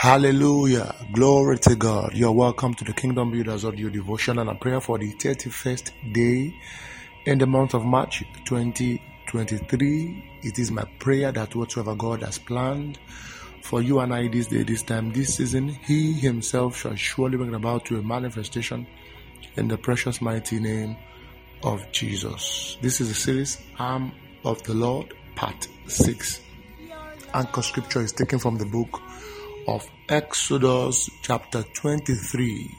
Hallelujah. Glory to God. You're welcome to the Kingdom Builders Audio Devotion and a prayer for the 31st day in the month of March 2023. It is my prayer that whatsoever God has planned for you and I this day, this time, this season, He Himself shall surely bring about to a manifestation in the precious mighty name of Jesus. This is a series, Arm of the Lord, part 6. Anchor scripture is taken from the book of Exodus chapter 23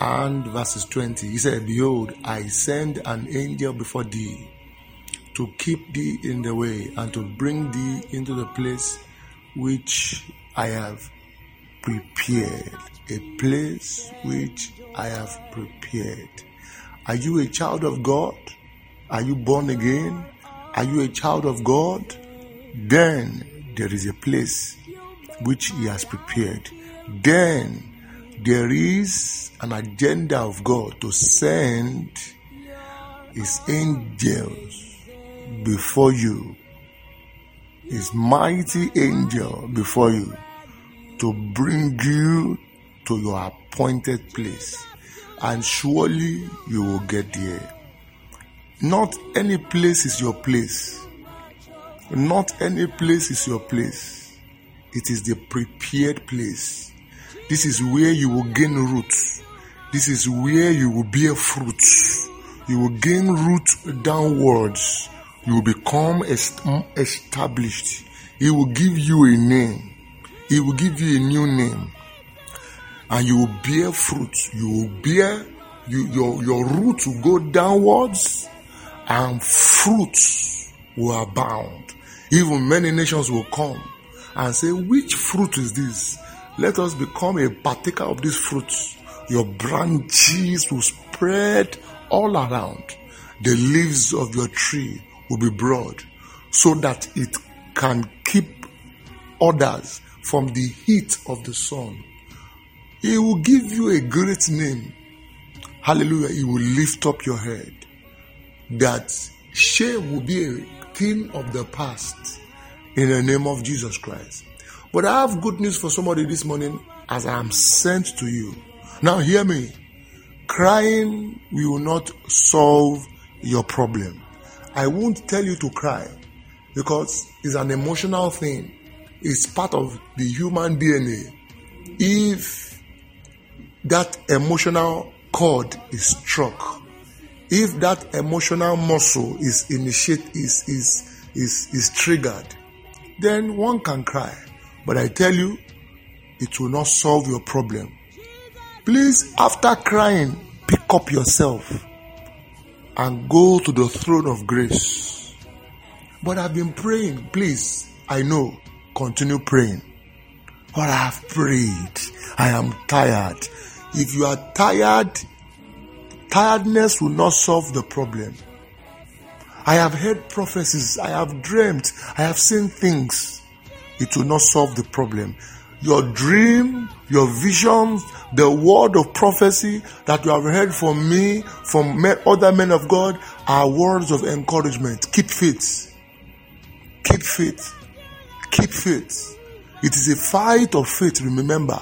and verses 20. He said, Behold, I send an angel before thee to keep thee in the way and to bring thee into the place which I have prepared. A place which I have prepared. Are you a child of God? Are you born again? Are you a child of God? Then there is a place which He has prepared. Then there is an agenda of God to send His angels before you, His mighty angel before you, to bring you to your appointed place. And surely you will get there. Not any place is your place. Not any place is your place it is the prepared place. This is where you will gain roots. This is where you will bear fruits. You will gain root downwards. You will become mm, established. He will give you a name. He will give you a new name. And you will bear fruit. You will bear, you, your, your roots will go downwards and fruits will abound. Even many nations will come and say, Which fruit is this? Let us become a partaker of these fruits. Your branches will spread all around. The leaves of your tree will be broad so that it can keep others from the heat of the sun. He will give you a great name. Hallelujah. He will lift up your head. That shame will be a thing of the past in the name of Jesus Christ. But I have good news for somebody this morning as I am sent to you. Now, hear me. Crying will not solve your problem. I won't tell you to cry because it's an emotional thing, it's part of the human DNA. If that emotional cord is struck, if that emotional muscle is initiate is is is, is triggered, then one can cry. But I tell you, it will not solve your problem. Please, after crying, pick up yourself and go to the throne of grace. But I've been praying. Please, I know, continue praying. But I have prayed. I am tired. If you are tired, tiredness will not solve the problem. I have heard prophecies, I have dreamt, I have seen things. It will not solve the problem. Your dream, your visions, the word of prophecy that you have heard from me, from other men of God, are words of encouragement. Keep faith. Keep faith. Keep faith. It is a fight of faith, remember.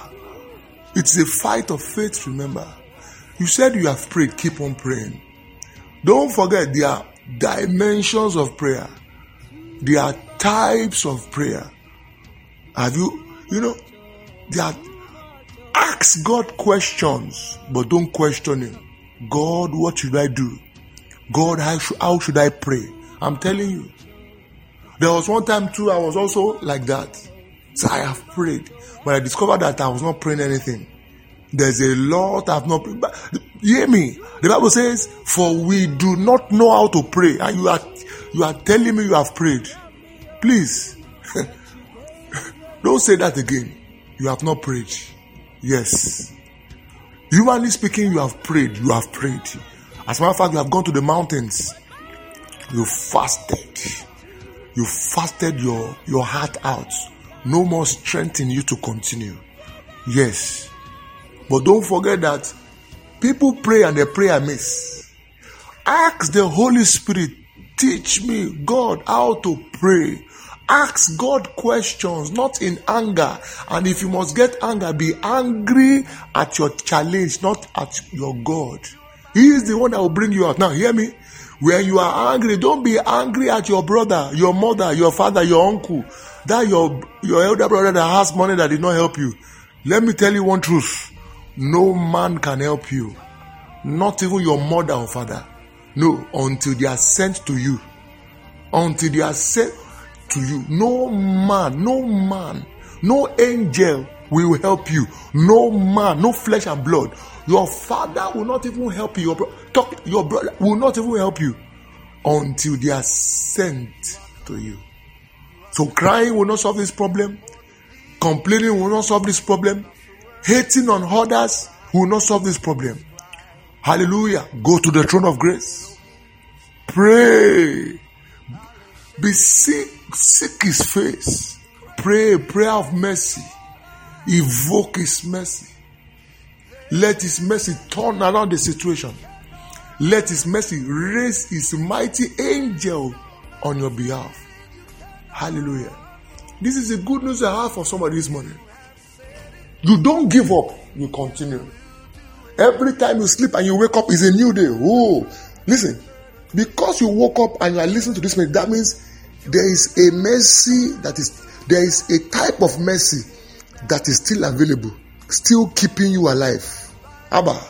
It is a fight of faith, remember. You said you have prayed, keep on praying. Don't forget, there are dimensions of prayer. There are types of prayer. Have you, you know, there are, ask God questions, but don't question Him. God, what should I do? God, how should, how should I pray? I'm telling you. There was one time too, I was also like that. So I have prayed. but I discovered that I was not praying anything, there's a lot I've not. Hear me. The Bible says, "For we do not know how to pray," and you are you are telling me you have prayed. Please, don't say that again. You have not prayed. Yes. Humanly speaking, you have prayed. You have prayed. As a matter of fact, you have gone to the mountains. You fasted. You fasted your, your heart out. No more strength in you to continue. Yes. But don't forget that people pray and they pray amiss. Ask the Holy Spirit, teach me, God, how to pray. Ask God questions, not in anger. And if you must get anger, be angry at your challenge, not at your God. He is the one that will bring you out. Now, hear me. When you are angry, don't be angry at your brother, your mother, your father, your uncle, that your, your elder brother that has money that did not help you. Let me tell you one truth. No man can help you. Not even your mother or father. No, until they are sent to you. Until they are sent to you. No man, no man, no angel will help you. No man, no flesh and blood. Your father will not even help you. Your, bro- talk, your brother will not even help you until they are sent to you. So crying will not solve this problem. Complaining will not solve this problem. Hating on others who will not solve this problem. Hallelujah. Go to the throne of grace. Pray. Be sick, seek his face. Pray prayer of mercy. Evoke his mercy. Let his mercy turn around the situation. Let his mercy raise his mighty angel on your behalf. Hallelujah. This is the good news I have for somebody this morning. You don't give up, you continue. Every time you sleep and you wake up is a new day. Oh, listen, because you woke up and you are listening to this message, that means there is a mercy that is there is a type of mercy that is still available, still keeping you alive. Abba,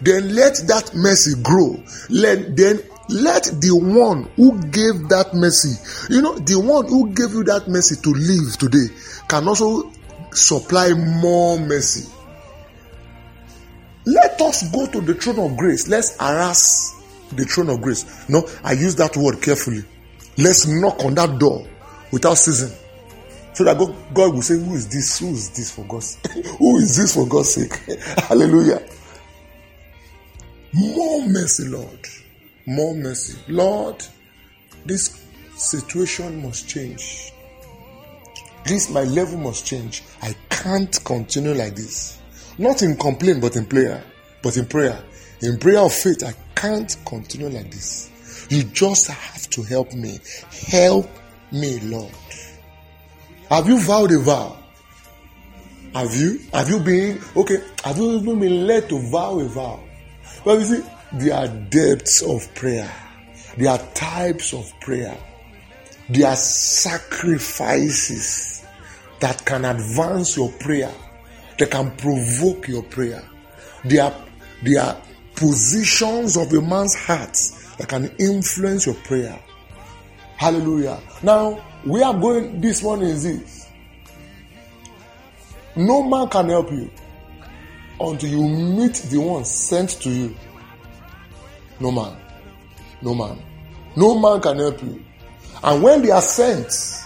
then let that mercy grow. Let then let the one who gave that mercy, you know, the one who gave you that mercy to live today can also supply more mercy. Let us go to the throne of grace. Let's harass the throne of grace. No, I use that word carefully. Let's knock on that door without ceasing. So that God, will say, Who is this? Who is this for God's? Who is this for God's sake? Hallelujah. More mercy, Lord. More mercy. Lord, this situation must change. This, my level must change. I can't continue like this. Not in complaint, but in prayer. But in prayer. In prayer of faith, I can't continue like this. You just have to help me. Help me, Lord. Have you vowed a vow? Have you? Have you been okay? Have you even been led to vow a vow? Well, you see, there are depths of prayer. There are types of prayer. There are sacrifices that can advance your prayer, that can provoke your prayer. There are, there are positions of a man's heart that can influence your prayer. Hallelujah. Now, we are going this one is this. No man can help you until you meet the one sent to you. No man. No man. No man can help you. And when they are sent,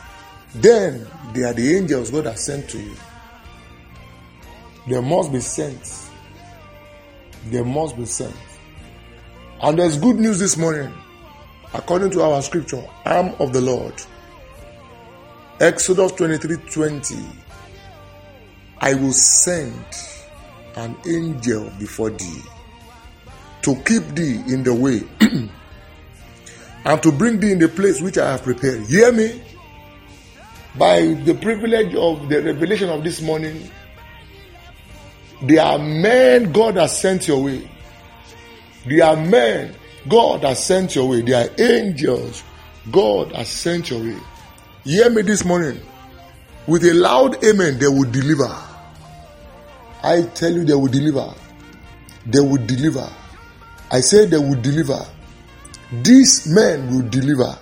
then they are the angels God has sent to you. They must be sent. They must be sent. And there's good news this morning. According to our scripture, arm of the Lord. Exodus 23 20. I will send an angel before thee to keep thee in the way and to bring thee in the place which I have prepared. Hear me? By the privilege of the revelation of this morning, there are men God has sent your way. There are men God has sent your way. There are angels God has sent your way. Hear me this morning. With a loud amen, they will deliver. I tell you, they will deliver. They will deliver. I say they will deliver. These men will deliver.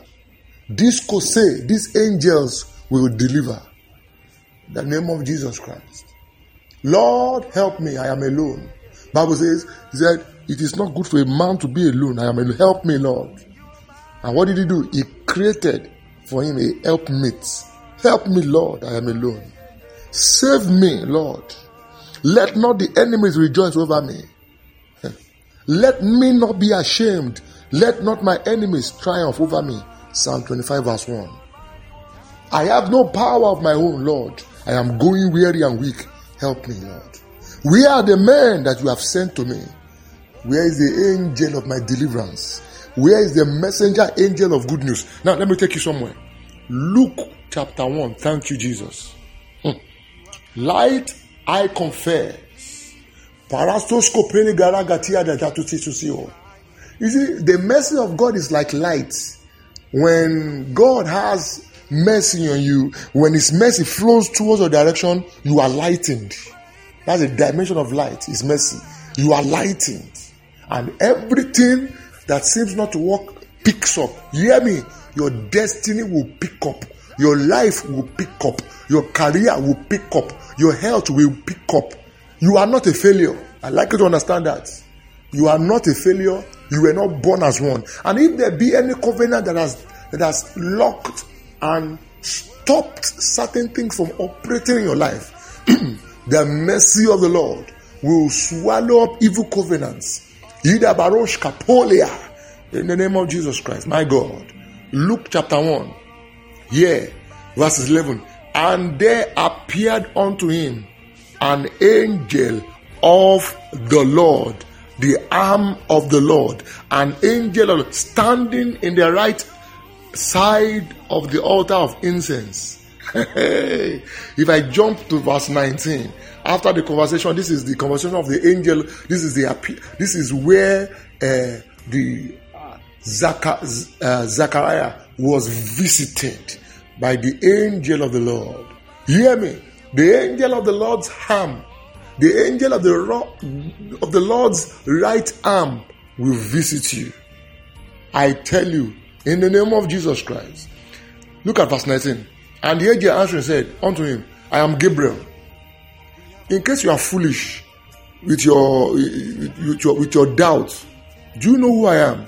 This Kose, these angels will deliver. The name of Jesus Christ. Lord, help me. I am alone. Bible says, He said, It is not good for a man to be alone. I am alone. Help me, Lord. And what did he do? He created for him a helpmate. Help me, Lord. I am alone. Save me, Lord. Let not the enemies rejoice over me. Let me not be ashamed. Let not my enemies triumph over me. Psalm 25, verse 1. I have no power of my own, Lord. I am going weary and weak. Help me, Lord. Where are the men that you have sent to me? Where is the angel of my deliverance? Where is the messenger angel of good news? Now, let me take you somewhere. Luke chapter 1. Thank you, Jesus. Hmm. Light, I confess. You see, the mercy of God is like light. When God has mercy on you, when His mercy flows towards your direction, you are lightened. That's a dimension of light, His mercy. You are lightened. And everything that seems not to work picks up. You hear me? Your destiny will pick up. Your life will pick up. Your career will pick up. Your health will pick up. You are not a failure. I like you to understand that. You are not a failure. You were not born as one. And if there be any covenant that has that has locked and stopped certain things from operating in your life, the mercy of the Lord will swallow up evil covenants. In the name of Jesus Christ, my God. Luke chapter 1. yeah, verses 11. And there appeared unto him an angel of the Lord, the arm of the Lord, an angel standing in the right side of the altar of incense. if I jump to verse 19, after the conversation, this is the conversation of the angel. This is the this is where uh, the uh, Zachariah was visited by the angel of the Lord. hear me? The angel of the Lord's arm, the angel of the of the Lord's right arm will visit you. I tell you, in the name of Jesus Christ. Look at verse 19. And the angel answered said unto him, I am Gabriel. In case you are foolish with your with your, with your doubts, do you know who I am?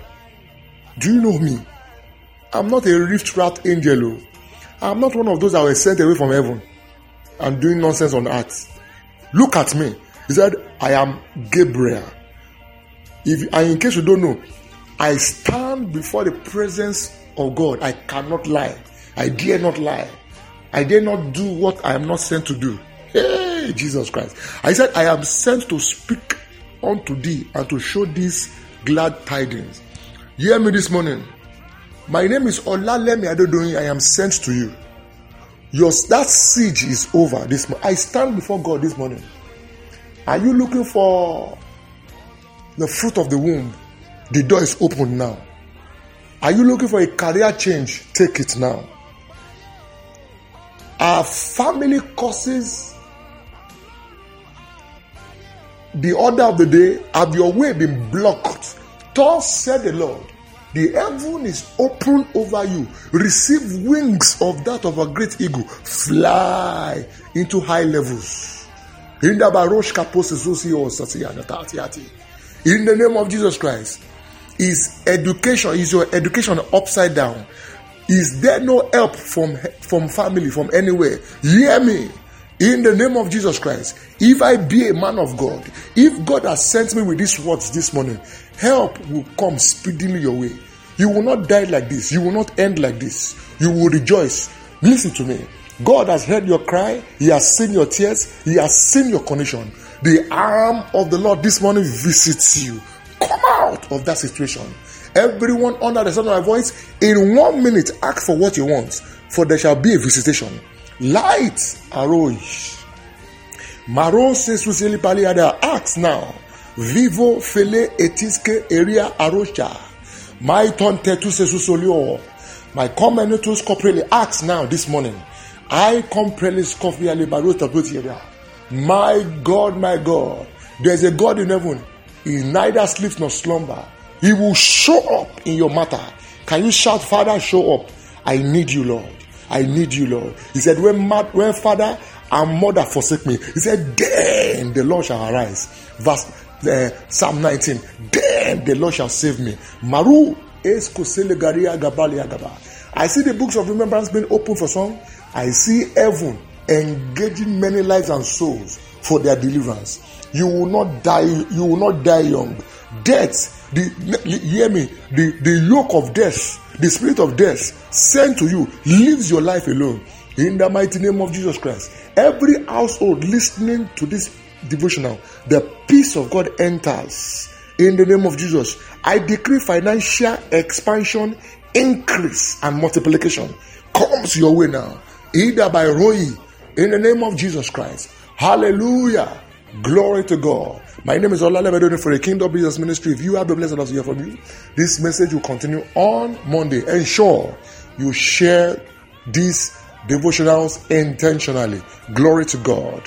Do you know me? I'm not a rift rat angel. Oh. I'm not one of those that were sent away from heaven and doing nonsense on earth. Look at me. He said, I am Gabriel. If and in case you don't know, I stand before the presence of God. I cannot lie. I dare not lie. I dare not do what I am not sent to do. Hey, Jesus Christ. I said, I am sent to speak unto thee and to show these glad tidings. hear me this morning. My name is Olalemi Adodoyin. I am sent to you. Your that siege is over this morning. I stand before God this morning. Are you looking for the fruit of the womb? The door is open now. Are you looking for a career change? Take it now. Are family causes the order of the day? Have your way been blocked? Thus said the Lord. The heaven is open over you. Receive wings of that of a great eagle. Fly into high levels. In the name of Jesus Christ. Is education, is your education upside down? Is there no help from, from family, from anywhere? Hear me. In the name of Jesus Christ, if I be a man of God, if God has sent me with these words this morning, help will come speedily your way. You will not die like this. You will not end like this. You will rejoice. Listen to me. God has heard your cry. He has seen your tears. He has seen your condition. The arm of the Lord this morning visits you. Come out of that situation. Everyone under the sound of my voice, in one minute, ask for what you want, for there shall be a visitation. Light arose. Maron to Paliada, ask now. Vivo fele etiske area arosha. My turn tetu sesusolio. My commentators corporally acts now this morning. I comprehend scoffia liberota area. My God, my God, there's a God in heaven. He neither sleeps nor slumber. He will show up in your matter. Can you shout, Father, show up? I need you, Lord. I need you, Lord. He said, when, when father and mother forsake me, he said, then the Lord shall arise. Verse uh, Psalm 19. Then the Lord shall save me. Maru I see the books of remembrance being opened for some. I see heaven engaging many lives and souls for their deliverance. You will not die. You will not die young. Death, the hear me. The the yoke of death, the spirit of death, sent to you, leaves your life alone. In the mighty name of Jesus Christ, every household listening to this devotional, the peace of God enters in the name of Jesus. I decree financial expansion, increase, and multiplication comes your way now, either by Roy, in the name of Jesus Christ. Hallelujah. Glory to God. My name is Olalevedone for the Kingdom Business Ministry. If you have the blessing of hear from you, this message will continue on Monday. Ensure you share these devotionals intentionally. Glory to God.